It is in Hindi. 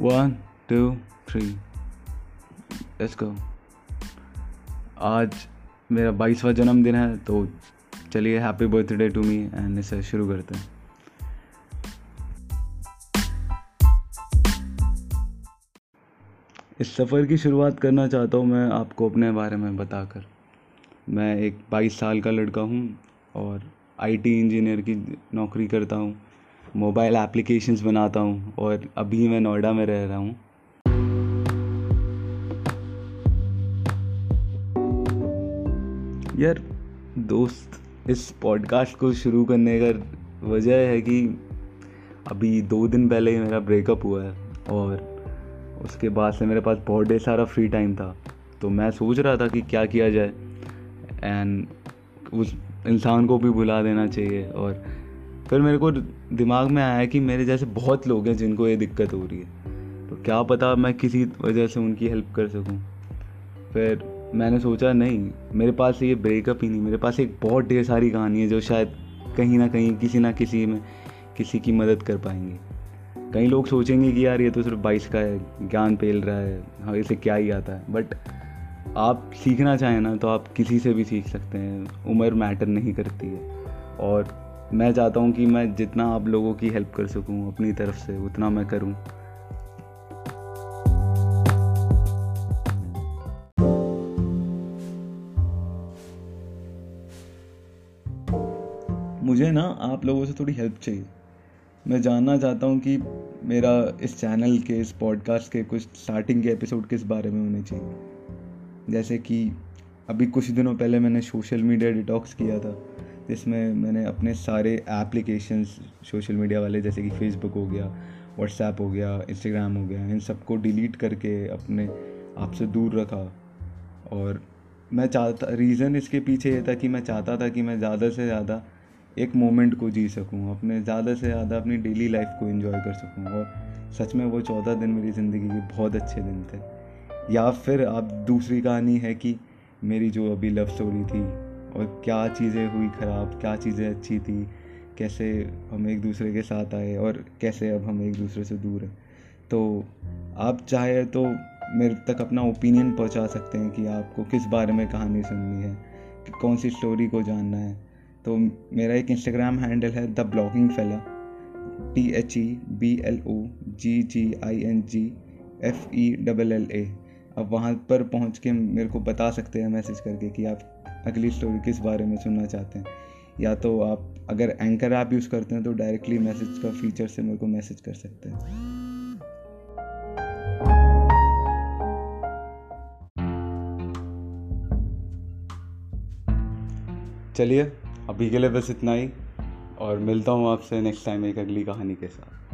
One two three let's go आज मेरा बाईसवा जन्मदिन है तो चलिए happy birthday to me and इसे शुरू करते हैं। इस सफ़र की शुरुआत करना चाहता हूँ मैं आपको अपने बारे में बताकर। मैं एक बाईस साल का लड़का हूँ और आईटी इंजीनियर की नौकरी करता हूँ। मोबाइल एप्लीकेशंस बनाता हूँ और अभी मैं नोएडा में रह रहा हूँ। यार, दोस्त, इस पॉडकास्ट को शुरू करने का वजह है कि अभी दो दिन पहले ही मेरा ब्रेकअप हुआ है और उसके बाद से मेरे पास बहुत ढेर सारा फ्री टाइम था। तो मैं सोच रहा था कि क्या किया जाए। एंड उस इंसान को भी भुला देना चाहिए और फिर मेरे को दिमाग में आया कि मेरे जैसे बहुत लोग हैं जिनको ये दिक्कत हो रही है। तो क्या पता मैं किसी वजह से उनकी हेल्प कर सकूँ? फिर मैंने सोचा, नहीं, मेरे पास ये ब्रेकअप ही नहीं, मेरे पास एक बहुत ढेर सारी कहानी है जो शायद कहीं ना कहीं किसी ना किसी में किसी की मदद कर पाएँगे। कई लोग सोचेंगे कि यार ये तो सिर्फ़ बाईस का है ज्ञान पेल रहा है हाँ इसे क्या ही आता है। बट आप सीखना चाहें ना तो आप किसी से भी सीख सकते हैं, उम्र मैटर नहीं करती है। और मैं चाहता हूँ कि मैं जितना आप लोगों की हेल्प कर सकूँ, अपनी तरफ़ से, उतना मैं करूँ। मुझे ना आप लोगों से थोड़ी हेल्प चाहिए। मैं जानना चाहता हूँ कि मेरा इस चैनल के, इस पॉडकास्ट के, कुछ स्टार्टिंग के एपिसोड किस बारे में होने चाहिए। जैसे कि अभी कुछ दिनों पहले मैंने सोशल मीडिया डिटॉक्स किया था। जिसमें मैंने अपने सारे एप्लीकेशंस सोशल मीडिया वाले, जैसे कि फेसबुक हो गया व्हाट्सएप हो गया इंस्टाग्राम हो गया, इन सबको डिलीट करके अपने आप से दूर रखा। और मैं चाहता रीज़न इसके पीछे ये था कि मैं चाहता था कि मैं ज़्यादा से ज़्यादा एक मोमेंट को जी सकूँ, अपने ज़्यादा से ज़्यादा अपनी डेली लाइफ को इन्जॉय कर सकूँ। और सच में वो चौदह दिन मेरी ज़िंदगी के बहुत अच्छे दिन थे। या फिर आप दूसरी कहानी है कि मेरी जो अभी लव स्टोरी थी और क्या चीज़ें हुई ख़राब, क्या चीज़ें अच्छी थी, कैसे हम एक दूसरे के साथ आए और कैसे अब हम एक दूसरे से दूर हैं। तो आप चाहे तो मेरे तक अपना ओपिनियन पहुँचा सकते हैं कि आपको किस बारे में कहानी सुननी है, कि कौन सी स्टोरी को जानना है। तो मेरा एक इंस्टाग्राम हैंडल है the blogging fella T H E B L O G G I N G F E double L A अब वहाँ पर पहुँच के मेरे को बता सकते हैं मैसेज करके कि आप अगली स्टोरी किस बारे में सुनना चाहते हैं। या तो आप, अगर एंकर ऐप यूज़ करते हैं तो डायरेक्टली मैसेज का फीचर से मेरे को मैसेज कर सकते हैं। चलिए, अभी के लिए बस इतना ही, और मिलता हूँ आपसे नेक्स्ट टाइम एक अगली कहानी के साथ।